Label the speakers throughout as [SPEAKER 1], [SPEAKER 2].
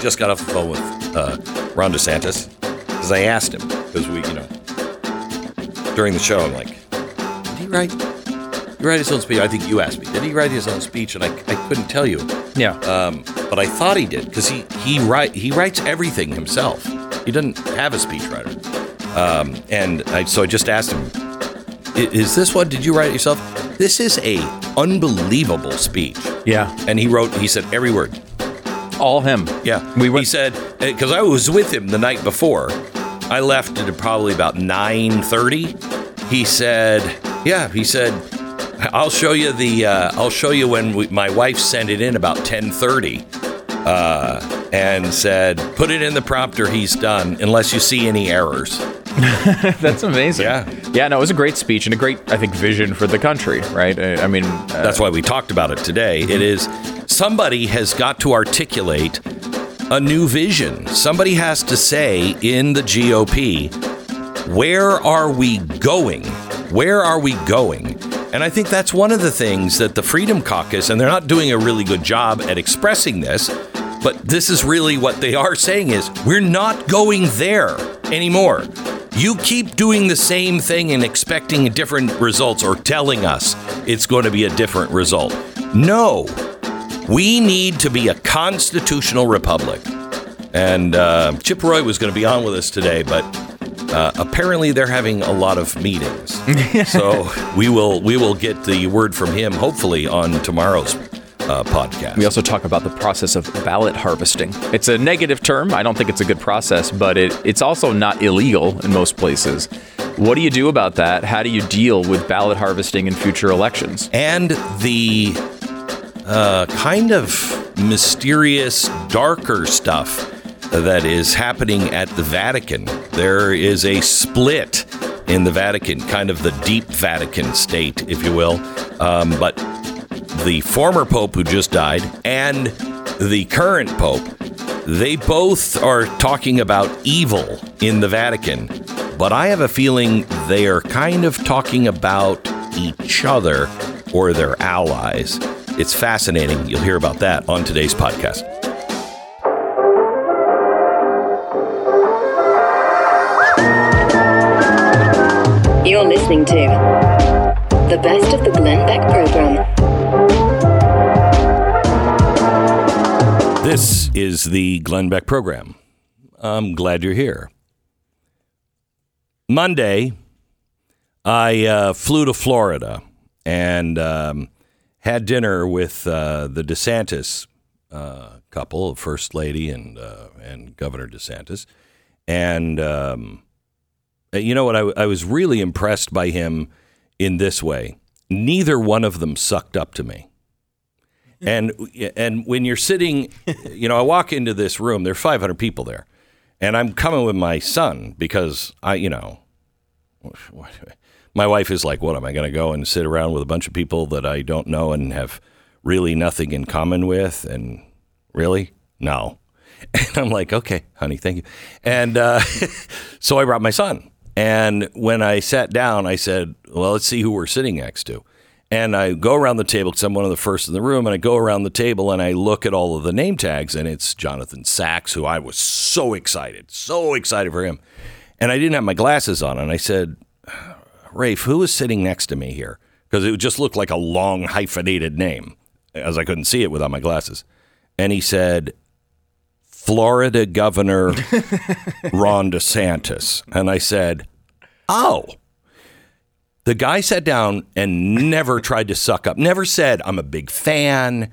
[SPEAKER 1] just got off the phone with uh, Ron DeSantis because I asked him because we, you know, during the show, I'm like, did he write? He write his own speech? I think you asked me. Did he write his own speech? And I, I couldn't tell you.
[SPEAKER 2] Yeah.
[SPEAKER 1] Um, but I thought he did because he he write he writes everything himself. He doesn't have a speechwriter. Um, and I, so I just asked him, "Is this one? Did you write it yourself?" This is a unbelievable speech.
[SPEAKER 2] yeah.
[SPEAKER 1] And he wrote. He said every word.
[SPEAKER 2] All him.
[SPEAKER 1] Yeah,
[SPEAKER 2] We
[SPEAKER 1] He said because I was with him the night before. I left at probably about nine thirty. He said, "Yeah." He said, "I'll show you the. Uh, I'll show you when we, my wife sent it in about ten thirty, uh, and said, put it in the prompter. He's done unless you see any errors."
[SPEAKER 2] That's amazing.
[SPEAKER 1] Yeah.
[SPEAKER 2] Yeah, no, it was a great speech and a great, I think, vision for the country, right? I, I mean, uh,
[SPEAKER 1] That's why we talked about it today. It is somebody has got to articulate a new vision. Somebody has to say in the GOP, where are we going? Where are we going? And I think that's one of the things that the Freedom Caucus, and they're not doing a really good job at expressing this, but this is really what they are saying is we're not going there anymore. You keep doing the same thing and expecting different results or telling us it's going to be a different result. No, we need to be a constitutional republic. And uh, Chip Roy was going to be on with us today, but uh, apparently they're having a lot of meetings. so we will we will get the word from him hopefully on tomorrow's uh, podcast.
[SPEAKER 2] we also talk about the process of ballot harvesting. It's a negative term. I don't think it's a good process, but it, it's also not illegal in most places. What do you do about that? How do you deal with ballot harvesting in future elections?
[SPEAKER 1] and the uh, kind of mysterious, darker stuff that is happening at the Vatican. There is a split in the Vatican, kind of the deep Vatican state, if you will. Um, but the former Pope who just died and the current Pope, they both are talking about evil in the Vatican. But I have a feeling they are kind of talking about each other or their allies. It's fascinating. You'll hear about that on today's podcast.
[SPEAKER 3] You're listening to the best of the Glenn Beck program.
[SPEAKER 1] This is the Glenn Beck program. I'm glad you're here. Monday, I uh, flew to Florida and um, had dinner with uh, the DeSantis uh, couple, First Lady and uh, and Governor DeSantis, and um, you know what? I, I was really impressed by him in this way. Neither one of them sucked up to me. And and when you're sitting, you know, I walk into this room. There are 500 people there, and I'm coming with my son because I, you know, my wife is like, "What am I going to go and sit around with a bunch of people that I don't know and have really nothing in common with?" And really, no. And I'm like, "Okay, honey, thank you." And uh, so I brought my son, and when I sat down, I said, "Well, let's see who we're sitting next to." And I go around the table because I'm one of the first in the room, and I go around the table and I look at all of the name tags, and it's Jonathan Sachs, who I was so excited, so excited for him. And I didn't have my glasses on, and I said, Raphe, who is sitting next to me here? Because it just looked like a long hyphenated name, as I couldn't see it without my glasses. And he said, Florida Governor Ron DeSantis. And I said, Oh. The guy sat down and never tried to suck up, never said, I'm a big fan.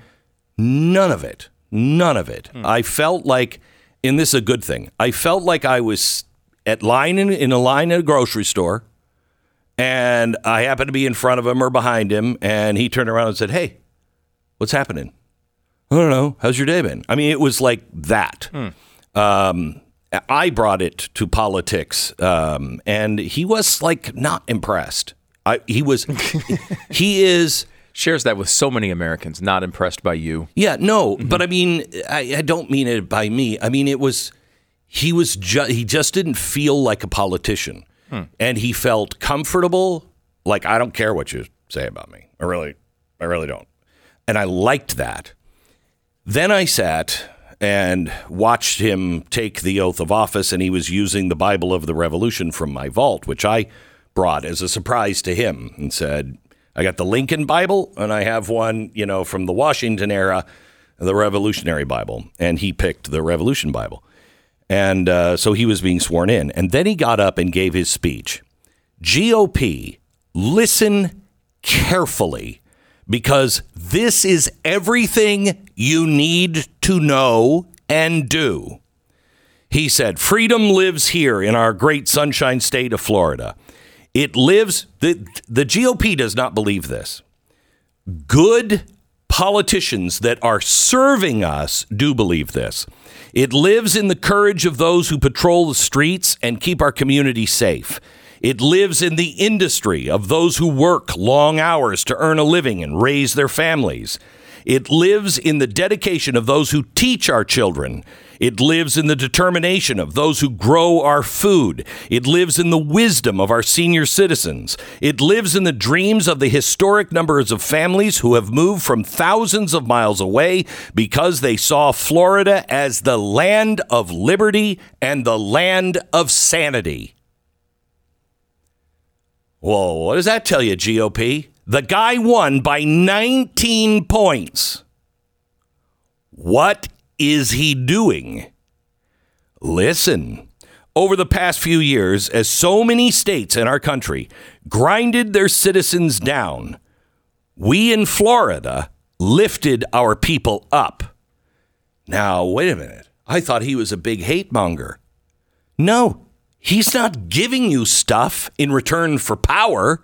[SPEAKER 1] None of it. None of it. I felt like, and this is a good thing, I felt like I was at line in, in a line at a grocery store and I happened to be in front of him or behind him and he turned around and said, Hey, what's happening? I don't know. How's your day been? I mean, it was like that. Um, I brought it to politics, um, and he was like not impressed. I, he was, he is.
[SPEAKER 2] Shares that with so many Americans not impressed by you.
[SPEAKER 1] Yeah, no, mm-hmm. but I mean, I, I don't mean it by me. I mean, it was he was ju- he just didn't feel like a politician, hmm. and he felt comfortable. Like I don't care what you say about me. I really, I really don't, and I liked that. Then I sat and watched him take the oath of office, and he was using the Bible of the Revolution from my vault, which I brought as a surprise to him, and said, "I got the Lincoln Bible, and I have one, you know, from the Washington era, the Revolutionary Bible," and he picked the Revolution Bible, and uh, so he was being sworn in, and then he got up and gave his speech. GOP, listen carefully because this is everything you need to know and do. He said, Freedom lives here in our great sunshine state of Florida. It lives, the, the GOP does not believe this. Good politicians that are serving us do believe this. It lives in the courage of those who patrol the streets and keep our community safe. It lives in the industry of those who work long hours to earn a living and raise their families. It lives in the dedication of those who teach our children. It lives in the determination of those who grow our food. It lives in the wisdom of our senior citizens. It lives in the dreams of the historic numbers of families who have moved from thousands of miles away because they saw Florida as the land of liberty and the land of sanity. Whoa, what does that tell you, GOP? The guy won by 19 points. What is he doing? Listen. Over the past few years, as so many states in our country grinded their citizens down, we in Florida lifted our people up. Now, wait a minute. I thought he was a big hate monger. No, He's not giving you stuff in return for power.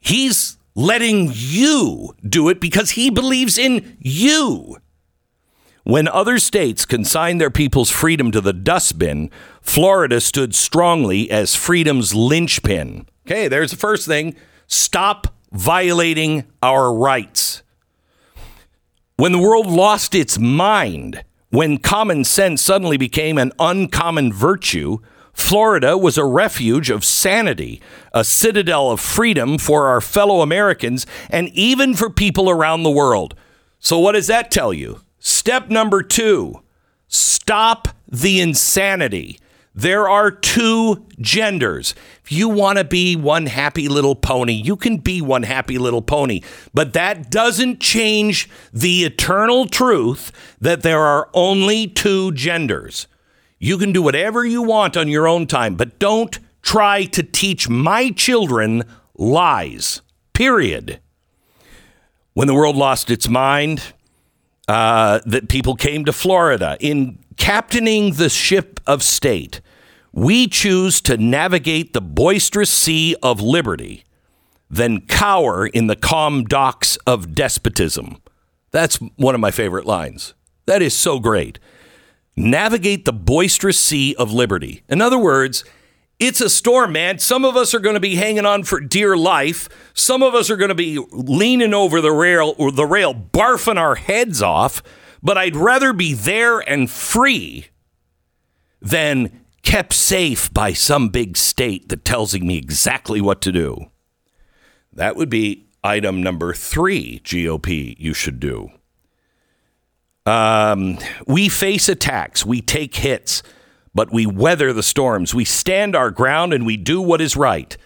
[SPEAKER 1] He's letting you do it because he believes in you. When other states consigned their people's freedom to the dustbin, Florida stood strongly as freedom's linchpin. Okay, there's the first thing. Stop violating our rights. When the world lost its mind when common sense suddenly became an uncommon virtue, Florida was a refuge of sanity, a citadel of freedom for our fellow Americans, and even for people around the world. So, what does that tell you? Step number two stop the insanity. There are two genders. If you want to be one happy little pony, you can be one happy little pony. But that doesn't change the eternal truth that there are only two genders. You can do whatever you want on your own time, but don't try to teach my children lies. Period. When the world lost its mind, uh, that people came to Florida in captaining the ship of state we choose to navigate the boisterous sea of liberty than cower in the calm docks of despotism. That's one of my favorite lines. That is so great. Navigate the boisterous sea of liberty. In other words, it's a storm, man. Some of us are going to be hanging on for dear life. Some of us are going to be leaning over the rail or the rail, barfing our heads off. But I'd rather be there and free than kept safe by some big state that tells me exactly what to do. That would be item number three, GOP, you should do. Um, we face attacks, we take hits, but we weather the storms. We stand our ground and we do what is right.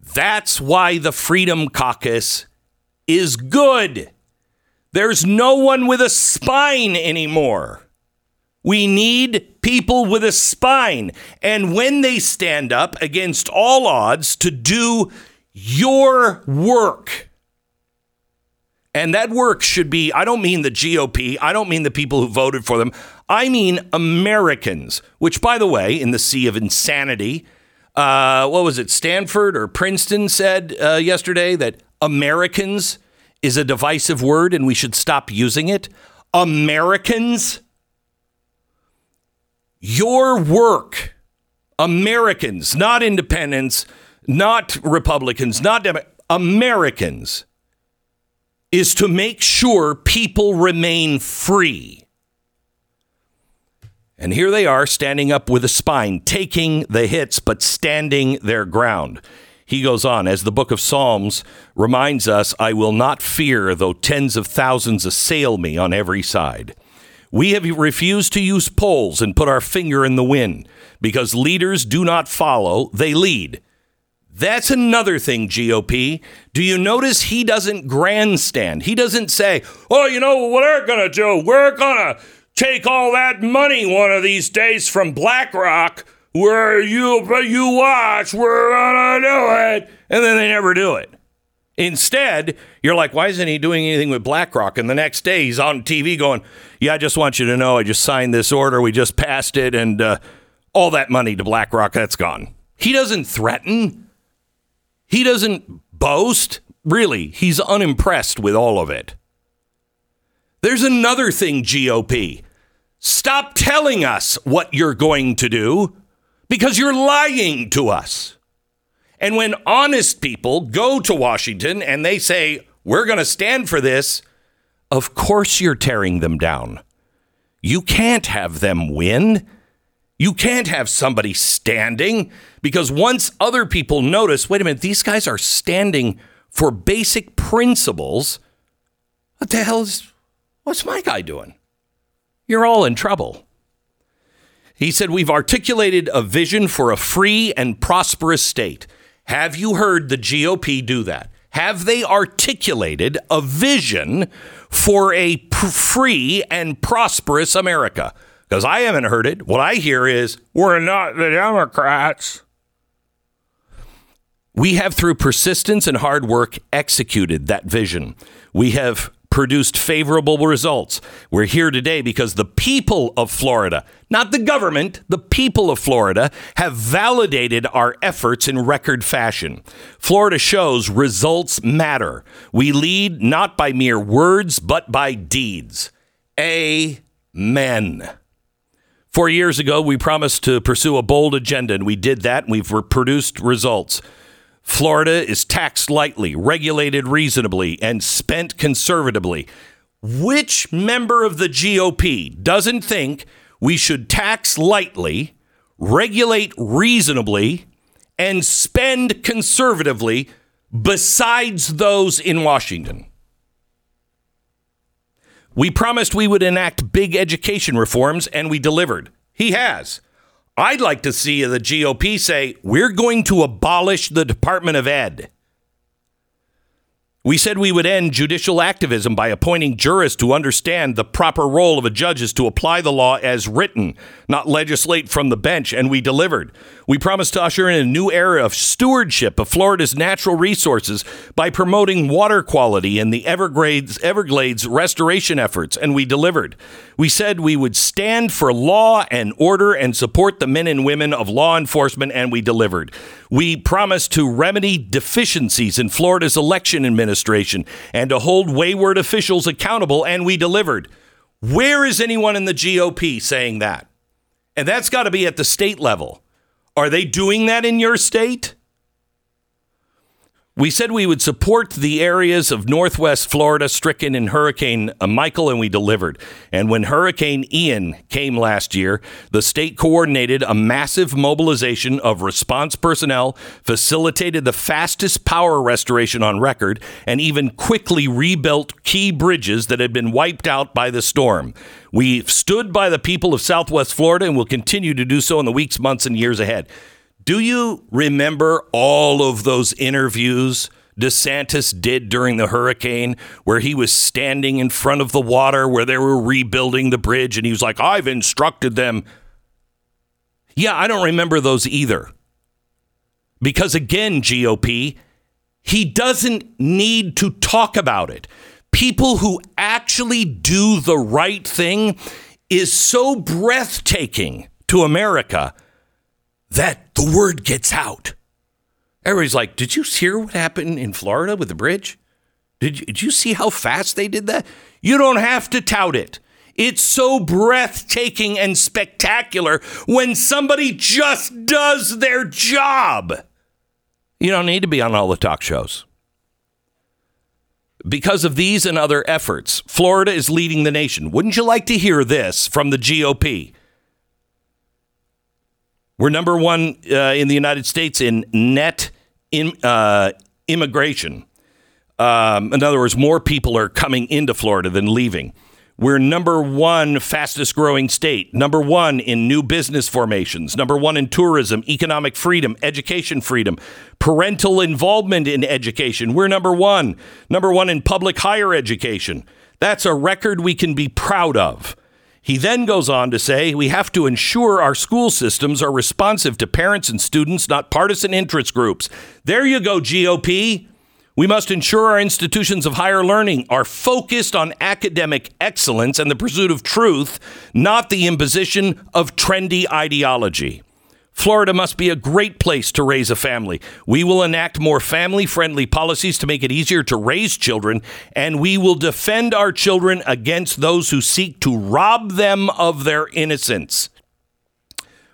[SPEAKER 1] That's why the Freedom Caucus is good. There's no one with a spine anymore. We need people with a spine. And when they stand up against all odds to do your work, and that work should be, I don't mean the GOP, I don't mean the people who voted for them, I mean Americans, which, by the way, in the sea of insanity, uh, what was it, Stanford or Princeton said uh, yesterday that Americans is a divisive word and we should stop using it? Americans? Your work, Americans, not independents, not Republicans, not Americans, is to make sure people remain free. And here they are standing up with a spine, taking the hits, but standing their ground. He goes on, as the book of Psalms reminds us, I will not fear though tens of thousands assail me on every side. We have refused to use polls and put our finger in the wind because leaders do not follow, they lead. That's another thing, GOP. Do you notice he doesn't grandstand? He doesn't say, oh, you know what we're going to do? We're going to take all that money one of these days from BlackRock where you, you watch, we're to do it. And then they never do it. Instead, you're like, why isn't he doing anything with BlackRock? And the next day he's on TV going, yeah, I just want you to know I just signed this order. We just passed it. And uh, all that money to BlackRock, that's gone. He doesn't threaten. He doesn't boast. Really, he's unimpressed with all of it. There's another thing, GOP. Stop telling us what you're going to do because you're lying to us. And when honest people go to Washington and they say, we're going to stand for this, of course you're tearing them down. You can't have them win. You can't have somebody standing because once other people notice, wait a minute, these guys are standing for basic principles. What the hell is, what's my guy doing? You're all in trouble. He said, We've articulated a vision for a free and prosperous state. Have you heard the GOP do that? Have they articulated a vision for a p- free and prosperous America? Because I haven't heard it. What I hear is, we're not the Democrats. We have, through persistence and hard work, executed that vision. We have produced favorable results. We're here today because the people of Florida, not the government, the people of Florida have validated our efforts in record fashion. Florida shows results matter. We lead not by mere words, but by deeds. Amen. Four years ago, we promised to pursue a bold agenda, and we did that, and we've produced results. Florida is taxed lightly, regulated reasonably, and spent conservatively. Which member of the GOP doesn't think we should tax lightly, regulate reasonably, and spend conservatively besides those in Washington? We promised we would enact big education reforms, and we delivered. He has. I'd like to see the GOP say, we're going to abolish the Department of Ed. We said we would end judicial activism by appointing jurists who understand the proper role of a judge is to apply the law as written, not legislate from the bench, and we delivered. We promised to usher in a new era of stewardship of Florida's natural resources by promoting water quality and the Everglades, Everglades restoration efforts, and we delivered. We said we would stand for law and order and support the men and women of law enforcement, and we delivered. We promised to remedy deficiencies in Florida's election administration and to hold wayward officials accountable, and we delivered. Where is anyone in the GOP saying that? And that's got to be at the state level. Are they doing that in your state? We said we would support the areas of Northwest Florida stricken in Hurricane uh, Michael, and we delivered. And when Hurricane Ian came last year, the state coordinated a massive mobilization of response personnel, facilitated the fastest power restoration on record, and even quickly rebuilt key bridges that had been wiped out by the storm. We've stood by the people of Southwest Florida and will continue to do so in the weeks, months, and years ahead. Do you remember all of those interviews DeSantis did during the hurricane where he was standing in front of the water where they were rebuilding the bridge and he was like, I've instructed them? Yeah, I don't remember those either. Because again, GOP, he doesn't need to talk about it. People who actually do the right thing is so breathtaking to America that the word gets out. Everybody's like, Did you hear what happened in Florida with the bridge? Did you, did you see how fast they did that? You don't have to tout it. It's so breathtaking and spectacular when somebody just does their job. You don't need to be on all the talk shows. Because of these and other efforts, Florida is leading the nation. Wouldn't you like to hear this from the GOP? We're number one uh, in the United States in net in, uh, immigration. Um, in other words, more people are coming into Florida than leaving. We're number one fastest growing state, number one in new business formations, number one in tourism, economic freedom, education freedom, parental involvement in education. We're number one, number one in public higher education. That's a record we can be proud of. He then goes on to say we have to ensure our school systems are responsive to parents and students, not partisan interest groups. There you go, GOP. We must ensure our institutions of higher learning are focused on academic excellence and the pursuit of truth, not the imposition of trendy ideology. Florida must be a great place to raise a family. We will enact more family friendly policies to make it easier to raise children, and we will defend our children against those who seek to rob them of their innocence.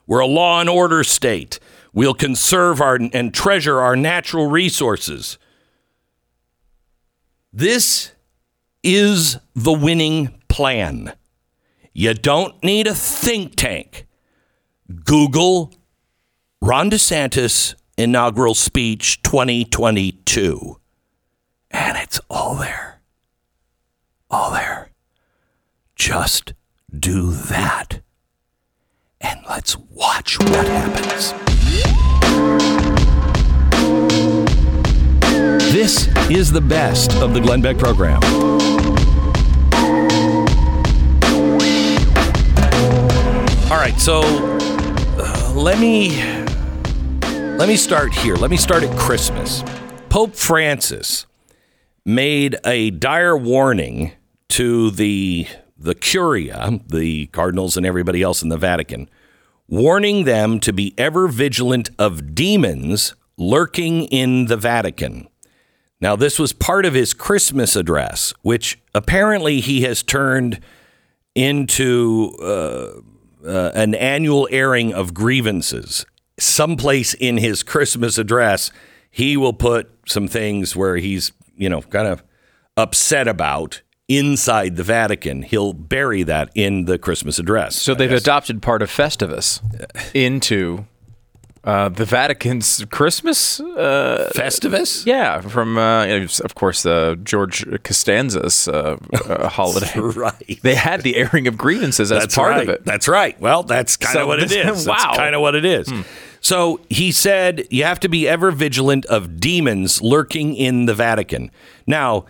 [SPEAKER 1] We're a law and order state. We'll conserve our, and treasure our natural resources. This is the winning plan. You don't need a think tank. Google Ron DeSantis inaugural speech 2022. And it's all there. All there. Just do that. And let's watch what happens. This is the best of the Glenn Beck program. All right, so uh, let me let me start here. Let me start at Christmas. Pope Francis made a dire warning to the the Curia, the cardinals and everybody else in the Vatican, warning them to be ever vigilant of demons lurking in the Vatican. Now, this was part of his Christmas address, which apparently he has turned into uh, uh, an annual airing of grievances. Someplace in his Christmas address, he will put some things where he's, you know, kind of upset about inside the Vatican. He'll bury that in the Christmas address.
[SPEAKER 2] So they've adopted part of Festivus into uh, the Vatican's Christmas. Uh,
[SPEAKER 1] Festivus?
[SPEAKER 2] yeah, from uh, of course uh, George Costanza's uh, uh, holiday.
[SPEAKER 1] right.
[SPEAKER 2] They had the airing of grievances as
[SPEAKER 1] That's
[SPEAKER 2] part
[SPEAKER 1] right.
[SPEAKER 2] of it.
[SPEAKER 1] That's right. Well, that's kind of
[SPEAKER 2] So
[SPEAKER 1] what it is. That's
[SPEAKER 2] wow.
[SPEAKER 1] kind of what it is. So he said you have to be ever vigilant of demons lurking in the Vatican. Now,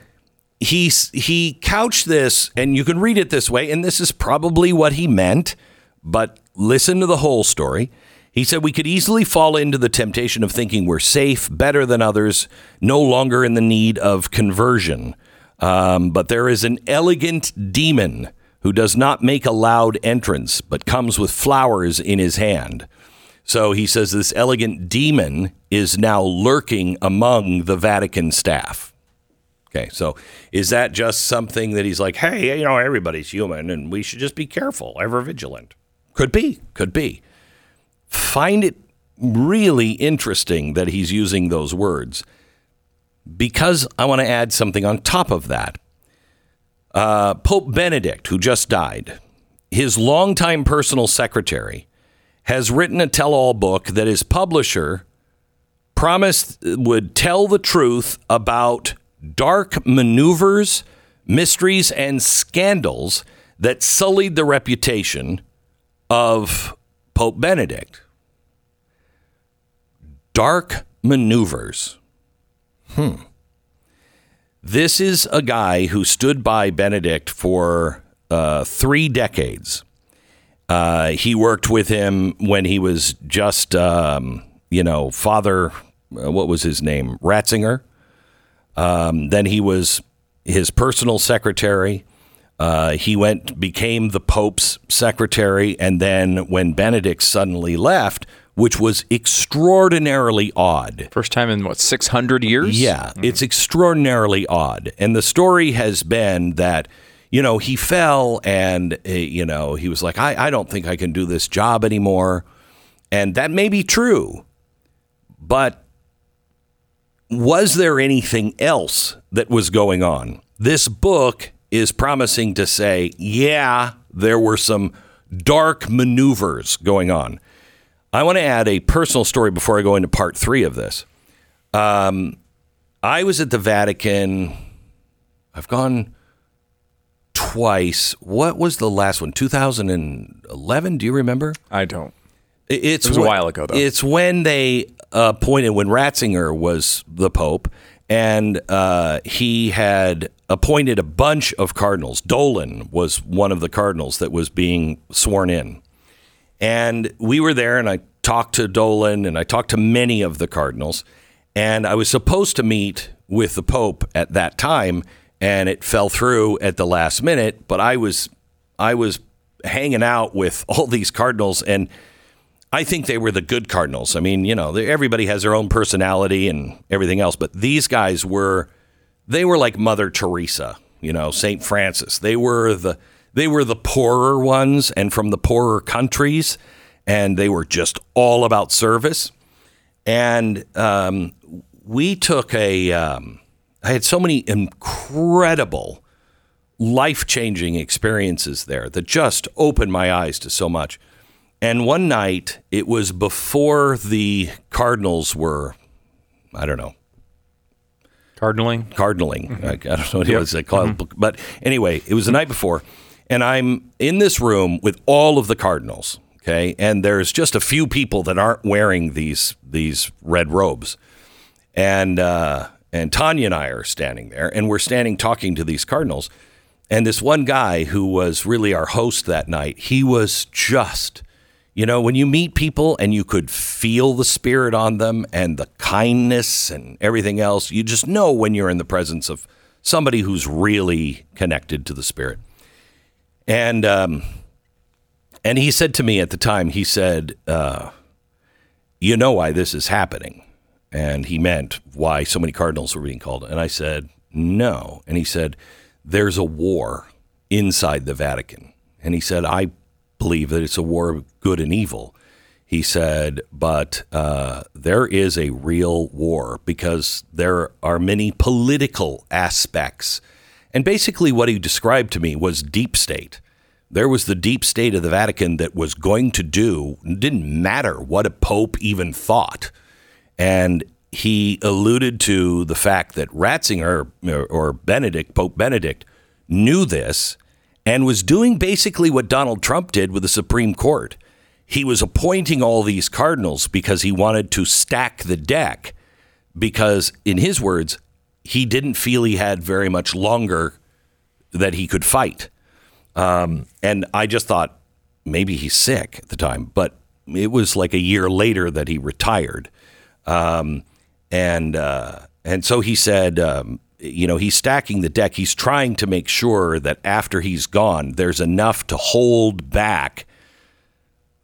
[SPEAKER 1] he he couched this, and you can read it this way, and this is probably what he meant, but listen to the whole story. He said we could easily fall into the temptation of thinking we're safe, better than others, no longer in the need of conversion. Um, but there is an elegant demon who does not make a loud entrance, but comes with flowers in his hand. So he says this elegant demon is now lurking among the Vatican staff. Okay, so is that just something that he's like, hey, you know, everybody's human and we should just be careful, ever vigilant? Could be, could be. Find it really interesting that he's using those words because I want to add something on top of that. Uh, Pope Benedict, who just died, his longtime personal secretary, has written a tell all book that his publisher promised would tell the truth about dark maneuvers, mysteries, and scandals that sullied the reputation of Pope Benedict. Dark maneuvers. Hmm. This is a guy who stood by Benedict for uh, three decades. Uh, he worked with him when he was just, um, you know, Father, uh, what was his name? Ratzinger. Um, then he was his personal secretary. Uh, he went, became the Pope's secretary. And then when Benedict suddenly left, which was extraordinarily odd.
[SPEAKER 2] First time in what 600 years?
[SPEAKER 1] Yeah, it's extraordinarily odd. And the story has been that, you know, he fell and, uh, you know, he was like, I, I don't think I can do this job anymore. And that may be true. But was there anything else that was going on? This book is promising to say, yeah, there were some dark maneuvers going on. I want to add a personal story before I go into part three of this. Um, I was at the Vatican. I've gone twice. What was the last one? 2011? Do you remember?
[SPEAKER 2] I don't.
[SPEAKER 1] It- It's
[SPEAKER 2] It was a while ago, though.
[SPEAKER 1] It's when they appointed when Ratzinger was the pope, and uh, he had appointed a bunch of cardinals. Dolan was one of the cardinals that was being sworn in, and we were there, and I talked to Dolan, and I talked to many of the cardinals, and I was supposed to meet with the pope at that time, and it fell through at the last minute. But I was I was hanging out with all these cardinals and. I think they were the good Cardinals. I mean, you know, everybody has their own personality and everything else, but these guys were they were like Mother Teresa, you know, St. Francis. They were the they were the poorer ones and from the poorer countries and they were just all about service. And um, we took a um, I had so many incredible life-changing experiences there that just opened my eyes to so much. And one night, it was before the Cardinals were, I don't know,
[SPEAKER 2] Cardinaling.
[SPEAKER 1] cardinaling. I, I don't know what it was they called, but anyway, it was the night before, and I'm in this room with all of the Cardinals. Okay, and there's just a few people that aren't wearing these these red robes, and uh, and Tania and I are standing there, and we're standing talking to these Cardinals, and this one guy who was really our host that night, he was just you know, when you meet people and you could feel the spirit on them and the kindness and everything else, you just know when you're in the presence of somebody who's really connected to the spirit. And um, and he said to me at the time, he said, uh, "You know why this is happening?" And he meant why so many cardinals were being called. And I said, "No." And he said, "There's a war inside the Vatican." And he said, "I believe that it's a war of good and evil." He said, but uh, there is a real war because there are many political aspects. And basically, what he described to me was deep state. There was the deep state of the Vatican that was going to do, didn't matter what a pope even thought. And he alluded to the fact that Ratzinger or, Benedict, Pope Benedict, knew this and was doing basically what Donald Trump did with the Supreme Court. He was appointing all these cardinals because he wanted to stack the deck, because, in his words, he didn't feel he had very much longer that he could fight. Um, and I just thought maybe he's sick at the time, but it was like a year later that he retired. Um, and uh, and so he said, um, you know, he's stacking the deck. He's trying to make sure that after he's gone, there's enough to hold back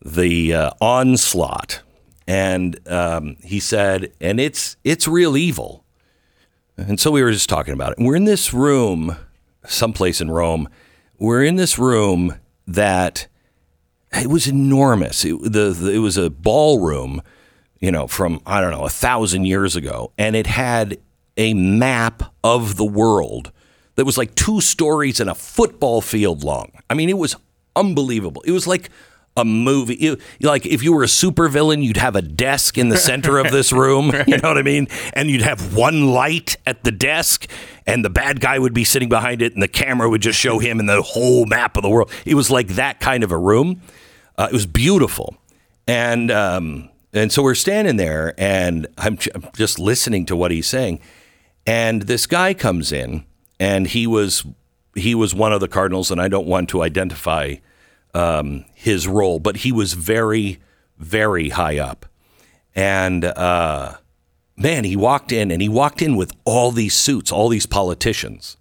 [SPEAKER 1] the uh, onslaught. And um, he said, and it's it's real evil. And so we were just talking about it. And we're in this room, someplace in Rome. We're in this room that it was enormous. It, the, the, it was a ballroom, you know, from, I don't know, a thousand years ago. And it had a map of the world that was like two stories and a football field long. I mean, it was unbelievable. It was like a movie. It- like if you were a supervillain, you'd have a desk in the center of this room. You know what I mean? And you'd have one light at the desk, and the bad guy would be sitting behind it, and the camera would just show him and the whole map of the world. It was like that kind of a room. Uh, it was beautiful, and um, and so we're standing there, and I'm, just listening to what he's saying, and this guy comes in, and he was he was one of the cardinals, and I don't want to identify um, his role, but he was very very high up, and uh, man, he walked in, and he walked in with all these suits, all these politicians,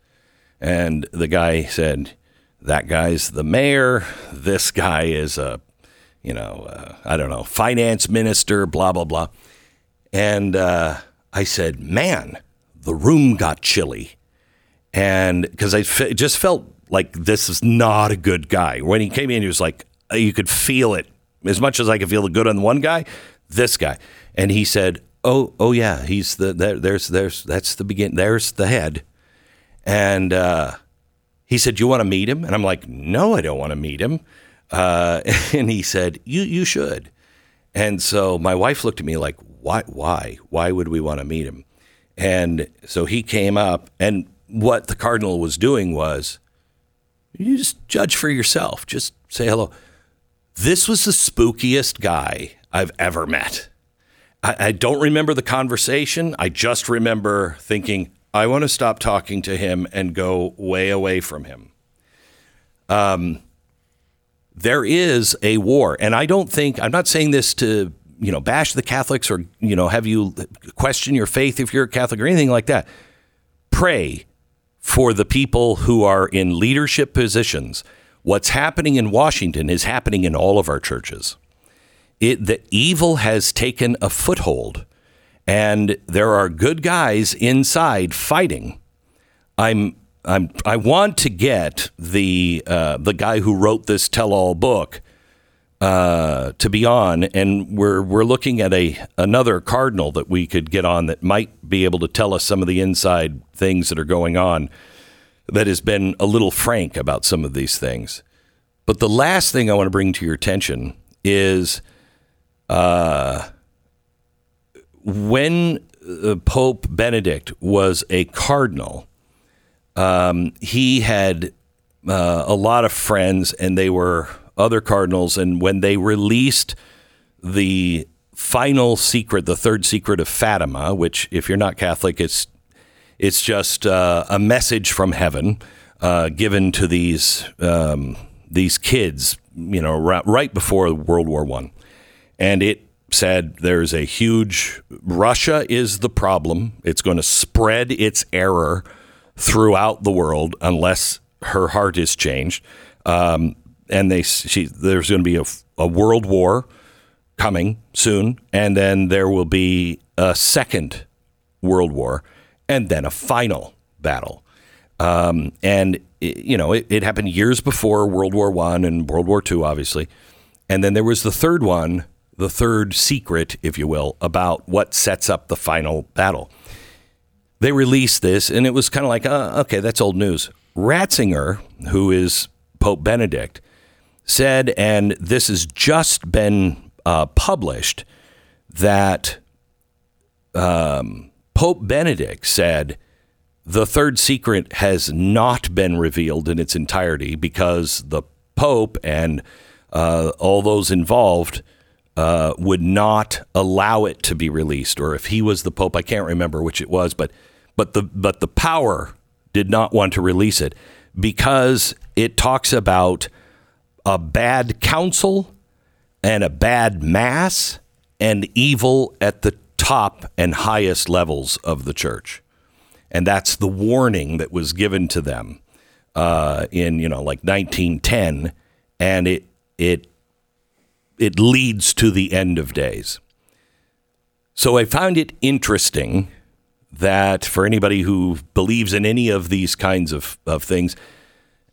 [SPEAKER 1] and the guy said, "That guy's the mayor. This guy is a, you know, uh, I don't know, finance minister. Blah blah blah." And uh, I said, "Man, the room got chilly," and because I just felt like this is not a good guy. When he came in, he was like, you could feel it as much as I could feel the good on one guy. This guy, and he said, "Oh, oh yeah, he's the there, there's there's that's the begin. There's the head." And uh, he said, "You want to meet him?" And I'm like, "No, I don't want to meet him." Uh, and he said, "You you should." And so my wife looked at me like, "Why? Why? Why would we want to meet him?" And so he came up, and what the cardinal was doing was You just judge for yourself. Just say hello. This was the spookiest guy I've ever met. I, I don't remember the conversation. I just remember thinking, I want to stop talking to him and go way away from him. Um, there is a war, and I don't think I'm not saying this to you know bash the Catholics or you know have you question your faith if you're a Catholic or anything like that. Pray for the people who are in leadership positions. What's happening in Washington is happening in all of our churches. It, the evil has taken a foothold, and there are good guys inside fighting. I'm I'm I want to get the uh, the guy who wrote this tell-all book uh, to be on, and we're we're looking at a another cardinal that we could get on that might be able to tell us some of the inside things that are going on. That has been a little frank about some of these things. But the last thing I want to bring to your attention is uh, when uh, Pope Benedict was a cardinal um, he had uh, a lot of friends, and they were other cardinals. And when they released the final secret, the third secret of Fatima, which, if you're not Catholic, it's it's just uh, a message from heaven uh, given to these um, these kids, you know, right, before World War One, and it said there's a huge Russia is the problem. It's going to spread its error throughout the world unless her heart is changed. Um, and they she, there's going to be a, a world war coming soon, and then there will be a second world war, and then a final battle. Um, and it, you know, it, it, happened years before World War One and World War Two, obviously, and then there was the third one, the third secret, if you will, about what sets up the final battle they released this, and it was kind of like, uh, okay, that's old news. Ratzinger, who is Pope Benedict, said, and this has just been uh, published, that um, Pope Benedict said the third secret has not been revealed in its entirety because the Pope and uh, all those involved uh, would not allow it to be released. Or if he was the Pope, I can't remember which it was, but but the but the power did not want to release it because it talks about a bad council and a bad mass and evil at the top and highest levels of the church. And that's the warning that was given to them uh, in, you know, like 1910. And it, it, it leads to the end of days. So I found it interesting that for anybody who believes in any of these kinds of, of things,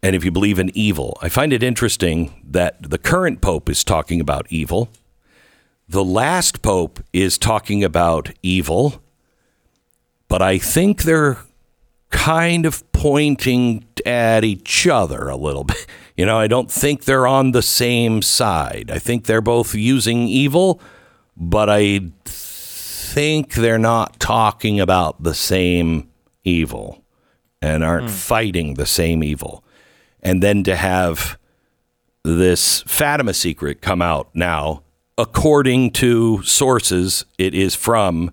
[SPEAKER 1] and if you believe in evil, I find it interesting that the current pope is talking about evil. The last pope is talking about evil, but I think they're kind of pointing at each other a little bit. You know, I don't think they're on the same side. I think they're both using evil, but I think they're not talking about the same evil and aren't mm. fighting the same evil. And then to have this Fatima secret come out now, according to sources, it is from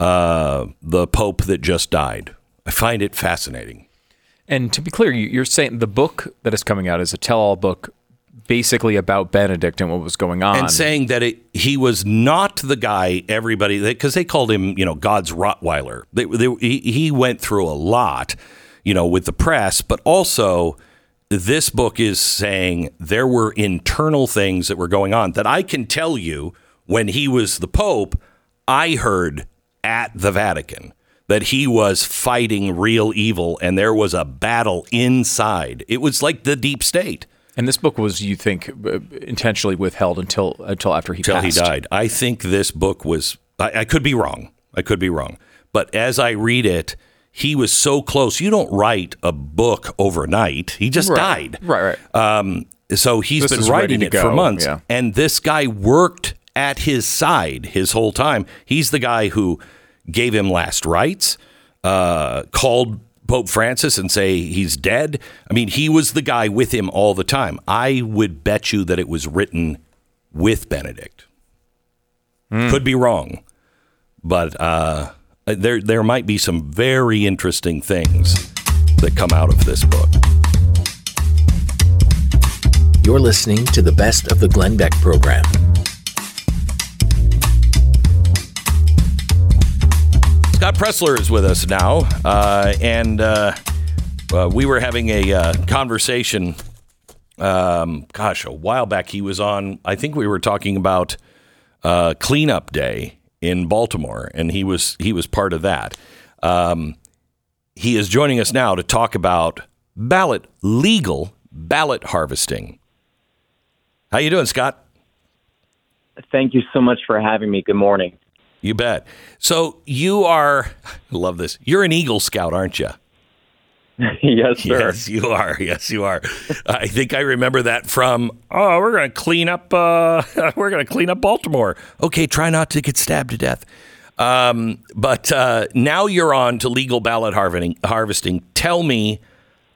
[SPEAKER 1] uh, the Pope that just died. I find it fascinating.
[SPEAKER 2] And to be clear, you're saying the book that is coming out is a tell all book basically about Benedict and what was going on,
[SPEAKER 1] and saying that it, he was not the guy everybody because they called him, you know, God's Rottweiler. They, they, he, he went through a lot, you know, with the press, but also this book is saying there were internal things that were going on that I can tell you when he was the Pope, I heard at the Vatican that he was fighting real evil and there was a battle inside. It was like the deep state.
[SPEAKER 2] And this book was, you think, uh, intentionally withheld until until after he
[SPEAKER 1] until he died. I think this book was. I, I, could be wrong. I could be wrong. But as I read it, he was so close. You don't write a book overnight. He just
[SPEAKER 2] right.
[SPEAKER 1] died.
[SPEAKER 2] Right. Right. Um,
[SPEAKER 1] so he's this been writing it go. for months, yeah. and this guy worked at his side his whole time. He's the guy who gave him last rites, uh, called Pope Francis and say he's dead? I mean, he was the guy with him all the time. I would bet you that it was written with Benedict. Could be wrong, but uh, there there might be some very interesting things that come out of this book.
[SPEAKER 4] You're listening to the best of the Glenn Beck program.
[SPEAKER 1] Scott Presler is with us now, uh, and uh, uh, we were having a uh, conversation. Um, gosh, a while back, he was on. I think we were talking about uh, cleanup day in Baltimore, and he was he was part of that. Um, he is joining us now to talk about ballot legal ballot harvesting. How you doing, Scott?
[SPEAKER 5] Thank you so much for having me. Good morning.
[SPEAKER 1] You bet. So you are, I love this. You're an Eagle Scout, aren't you?
[SPEAKER 5] yes, sir.
[SPEAKER 1] Yes, you are. Yes, you are. I think I remember that from. Oh, we're going to clean up. Uh, we're going to clean up Baltimore. Okay, try not to get stabbed to death. Um, but uh, now you're on to legal ballot harvesting. Harvesting. Tell me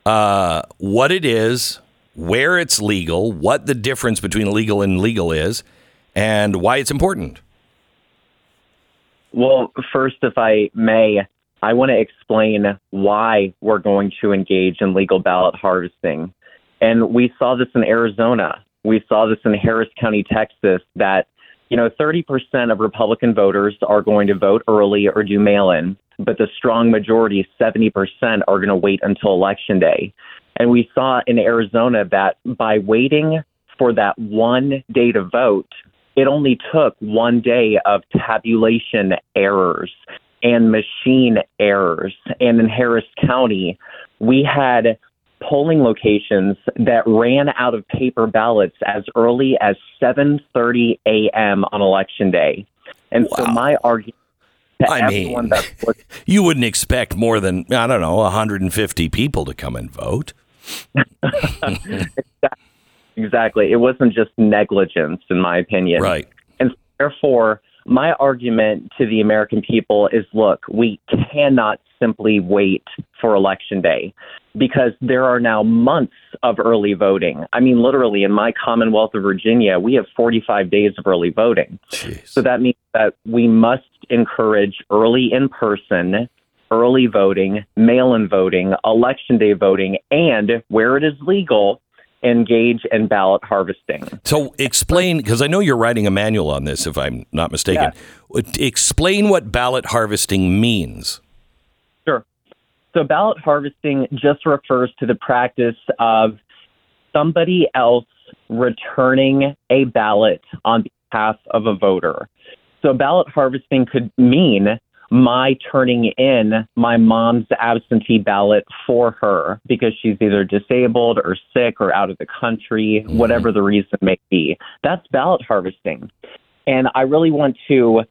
[SPEAKER 1] uh, what it is, where it's legal, what the difference between legal and legal is, and why it's important.
[SPEAKER 5] Well, first, if I may, I want to explain why we're going to engage in legal ballot harvesting. And we saw this in Arizona. We saw this in Harris County, Texas, that, you know, 30% of Republican voters are going to vote early or do mail in, but the strong majority, 70%, are going to wait until election day. And we saw in Arizona that by waiting for that one day to vote, it only took one day of tabulation errors and machine errors. And in Harris County, we had polling locations that ran out of paper ballots as early as 7:30 a.m. on election day. And so my argument
[SPEAKER 1] I mean, you wouldn't expect more than I don't know 150 people to come and vote.
[SPEAKER 5] exactly, it wasn't just negligence, in my opinion.
[SPEAKER 1] Right.
[SPEAKER 5] And therefore, my argument to the American people is look, we cannot simply wait for election day because there are now months of early voting. I mean, literally, in my Commonwealth of Virginia, we have 45 days of early voting.
[SPEAKER 1] Jeez.
[SPEAKER 5] So that means that we must encourage early in person, early voting, mail in voting, election day voting, and where it is legal, engage in ballot harvesting.
[SPEAKER 1] So explain, because I know you're writing a manual on this, if I'm not mistaken. Explain what ballot harvesting means.
[SPEAKER 5] Sure. So ballot harvesting just refers to the practice of somebody else returning a ballot on behalf of a voter. So ballot harvesting could mean my turning in my mom's absentee ballot for her because she's either disabled or sick or out of the country, whatever the reason may be. That's ballot harvesting. And I really want to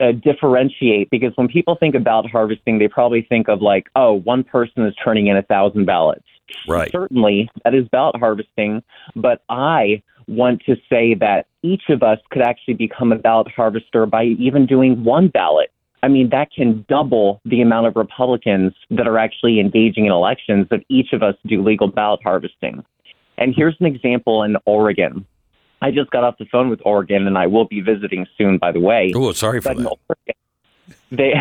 [SPEAKER 5] uh, differentiate because when people think of ballot harvesting, they probably think of like, oh, one person is turning in a thousand ballots.
[SPEAKER 1] Right.
[SPEAKER 5] Certainly, that is ballot harvesting, but I want to say that each of us could actually become a ballot harvester by even doing one ballot. I mean, that can double the amount of Republicans that are actually engaging in elections if each of us do legal ballot harvesting. And here's an example in Oregon. I just got off the phone with Oregon, and I will be visiting soon, by the way.
[SPEAKER 1] Oh, sorry for
[SPEAKER 5] But
[SPEAKER 1] that.
[SPEAKER 5] Oregon, they,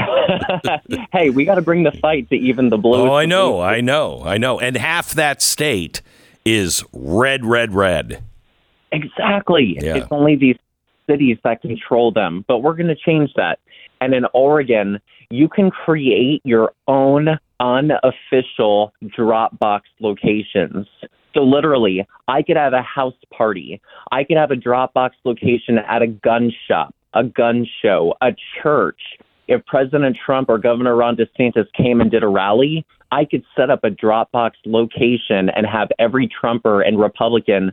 [SPEAKER 5] hey, we got to bring the fight to even the blue.
[SPEAKER 1] Oh, I know, I know, I know. And half that state is red, red, red.
[SPEAKER 5] Exactly.
[SPEAKER 1] Yeah.
[SPEAKER 5] It's only these cities that control them, but we're going to change that. And in Oregon, you can create your own unofficial Dropbox locations. So literally, I could have a house party. I could have a Dropbox location at a gun shop, a gun show, a church. If President Trump or Governor Ron DeSantis came and did a rally, I could set up a Dropbox location and have every Trumper and Republican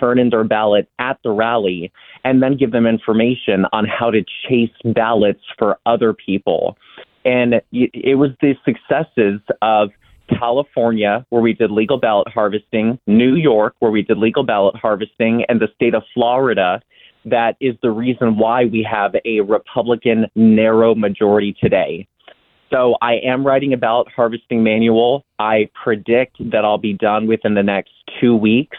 [SPEAKER 5] turn in their ballot at the rally and then give them information on how to chase ballots for other people. And it was the successes of California, where we did legal ballot harvesting, New York, where we did legal ballot harvesting, and the state of Florida that is the reason why we have a Republican narrow majority today. So I am writing about harvesting manual. I predict that I'll be done within the next two weeks.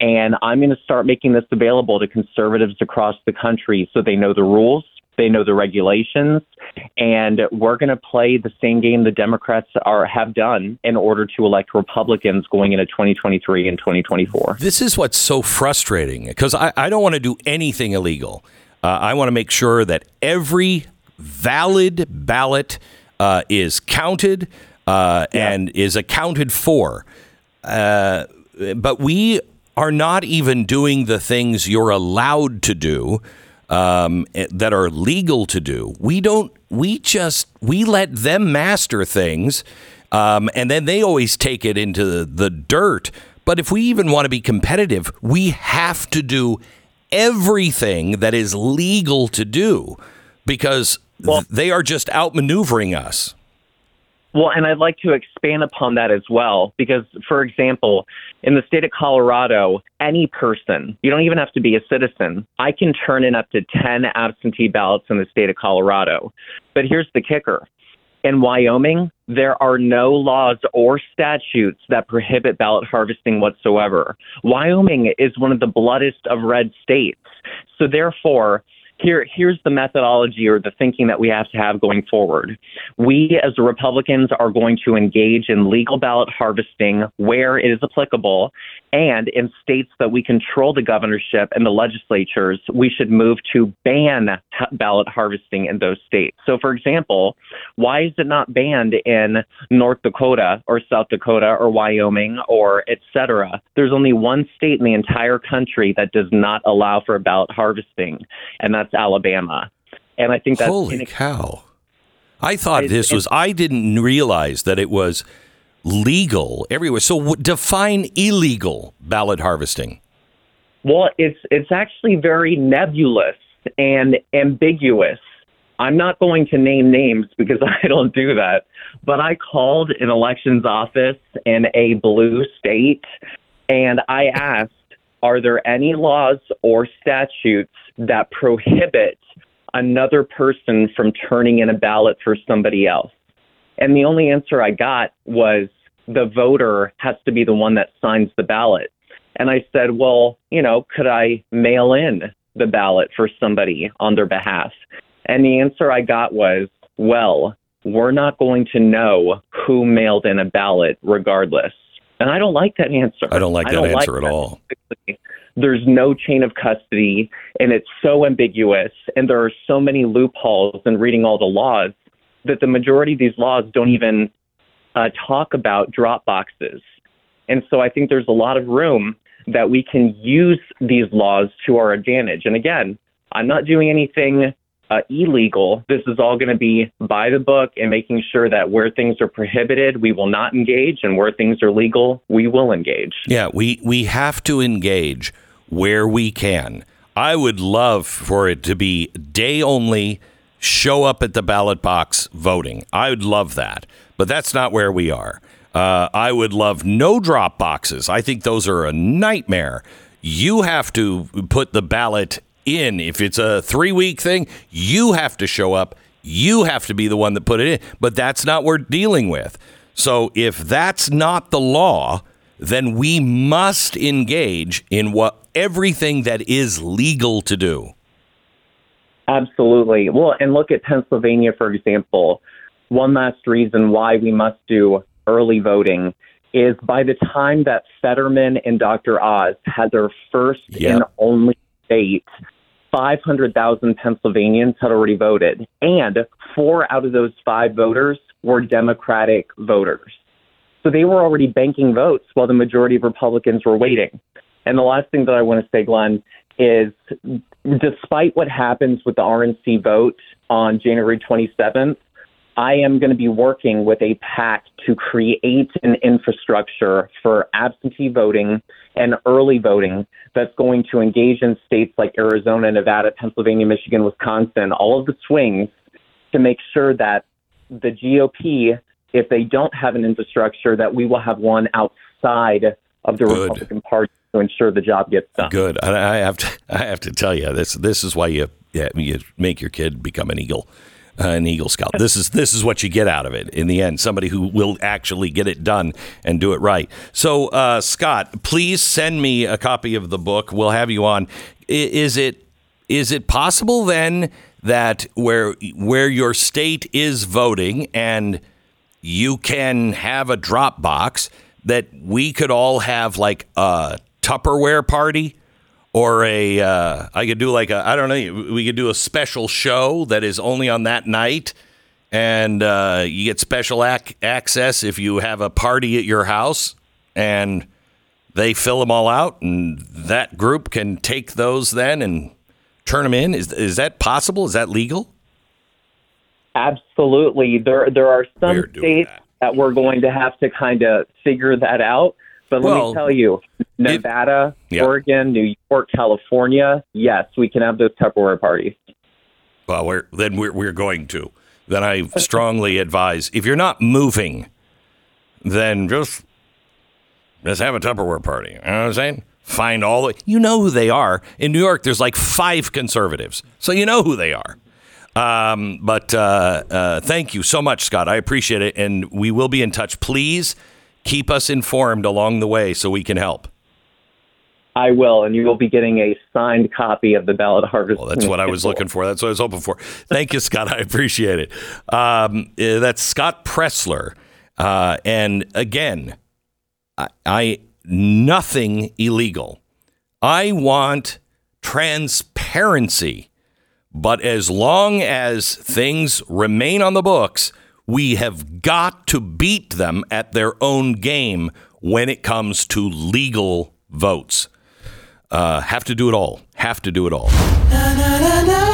[SPEAKER 5] And I'm going to start making this available to conservatives across the country so they know the rules, they know the regulations, and we're going to play the same game the Democrats are have done in order to elect Republicans going into 2023 and 2024.
[SPEAKER 1] This is what's so frustrating because I, I don't want to do anything illegal. Uh, I want to make sure that every valid ballot uh, is counted uh, yeah. and is accounted for. Uh, but we are not even doing the things you're allowed to do um, eh, that are legal to do. We don't. We just we let them master things, um, and then they always take it into the, the dirt. But if we even want to be competitive, we have to do everything that is legal to do because well, th- they are just outmaneuvering us.
[SPEAKER 5] Well, and I'd like to expand upon that as well, because, for example, in the state of Colorado, any person, you don't even have to be a citizen, I can turn in up to 10 absentee ballots in the state of Colorado. But here's the kicker in Wyoming, there are no laws or statutes that prohibit ballot harvesting whatsoever. Wyoming is one of the bloodiest of red states. So, therefore, here here's the methodology or the thinking that we have to have going forward. We as Republicans are going to engage in legal ballot harvesting where it is applicable and in states that we control the governorship and the legislatures, we should move to ban ballot harvesting in those states. So for example, why is it not banned in North Dakota or South Dakota or Wyoming or et cetera? There's only one state in the entire country that does not allow for ballot harvesting, and that's Alabama. And I think that's
[SPEAKER 1] holy inex- cow. I thought this was. I didn't realize that it was legal everywhere. So w- define illegal ballot harvesting.
[SPEAKER 5] Well, it's it's actually very nebulous and ambiguous. I'm not going to name names because I don't do that, but I called an elections office in a blue state and I asked, are there any laws or statutes that prohibit another person from turning in a ballot for somebody else? And the only answer I got was the voter has to be the one that signs the ballot. And I said, well, you know, could I mail in the ballot for somebody on their behalf? And the answer I got was, well, we're not going to know who mailed in a ballot regardless. And I don't like that answer.
[SPEAKER 1] I don't like that don't answer like at that. all.
[SPEAKER 5] There's no chain of custody, and it's so ambiguous, and there are so many loopholes in reading all the laws that the majority of these laws don't even uh, talk about drop boxes. And so I think there's a lot of room that we can use these laws to our advantage. And again, I'm not doing anything uh, illegal. This is all going to be by the book and making sure that where things are prohibited, we will not engage, and where things are legal, we will engage.
[SPEAKER 1] Yeah, we, we have to engage where we can. I would love for it to be day only, show up at the ballot box voting. I would love that but that's not where we are. Uh, I would love no drop boxes. I think those are a nightmare. You have to put the ballot in. If it's a three week thing, you have to show up. You have to be the one that put it in. But that's not what we're dealing with. So if that's not the law, then we must engage in what everything that is legal to do.
[SPEAKER 5] Absolutely. Well, and look at Pennsylvania, for example one last reason why we must do early voting is by the time that Fetterman and Dr. Oz had their first yep. and only state, 500,000 Pennsylvanians had already voted, and four out of those five voters were Democratic voters. So they were already banking votes while the majority of Republicans were waiting. And the last thing that I want to say, Glenn, is despite what happens with the RNC vote on January 27th, I am going to be working with a PAC to create an infrastructure for absentee voting and early voting that's going to engage in states like Arizona, Nevada, Pennsylvania, Michigan, Wisconsin, all of the swings to make sure that the GOP, if they don't have an infrastructure, that we will have one outside of the Good. Republican Party to ensure the job gets done.
[SPEAKER 1] Good. I have to. I have to tell you this. This is why you you make your kid become an eagle uh, an Eagle Scout. This is this is what you get out of it in the end. Somebody who will actually get it done and do it right. So, uh, Scott, please send me a copy of the book. We'll have you on. Is it is it possible then that where where your state is voting and you can have a drop box that we could all have like a Tupperware party or a uh, I could do like a I don't know we could do a special show that is only on that night and uh, you get special ac- access if you have a party at your house and they fill them all out and that group can take those then and turn them in is is that possible is that legal
[SPEAKER 5] Absolutely. There there are some states
[SPEAKER 1] that.
[SPEAKER 5] that. we're going to have to kind of figure that out. But let
[SPEAKER 1] Well,
[SPEAKER 5] me tell you, Nevada,
[SPEAKER 1] Yeah.
[SPEAKER 5] Oregon, New York, California, yes, we can have those Tupperware parties.
[SPEAKER 1] Well, we're, then we're, we're going to. Then I strongly advise if you're not moving, then just just have a Tupperware party. You know what I'm saying? Find all the you know who they are. In New York, there's like five conservatives, so you know who they are. Um, but uh, uh, thank you so much, Scott. I appreciate it, and we will be in touch. Please keep us informed along the way so we can help.
[SPEAKER 5] I will, and you will be getting a signed copy of the ballot harvest.
[SPEAKER 1] Well, that's what I was looking for. That's what I was hoping for. Thank you, Scott. I appreciate it. Um, uh, that's Scott Presler. Uh, and again, I, I nothing illegal. I want transparency. But as long as things remain on the books, we have got to beat them at their own game when it comes to legal votes. Uh, have to do it all. Have to do it all.
[SPEAKER 6] na na na